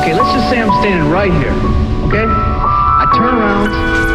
Okay, let's just say I'm standing right here. Okay? I turn around,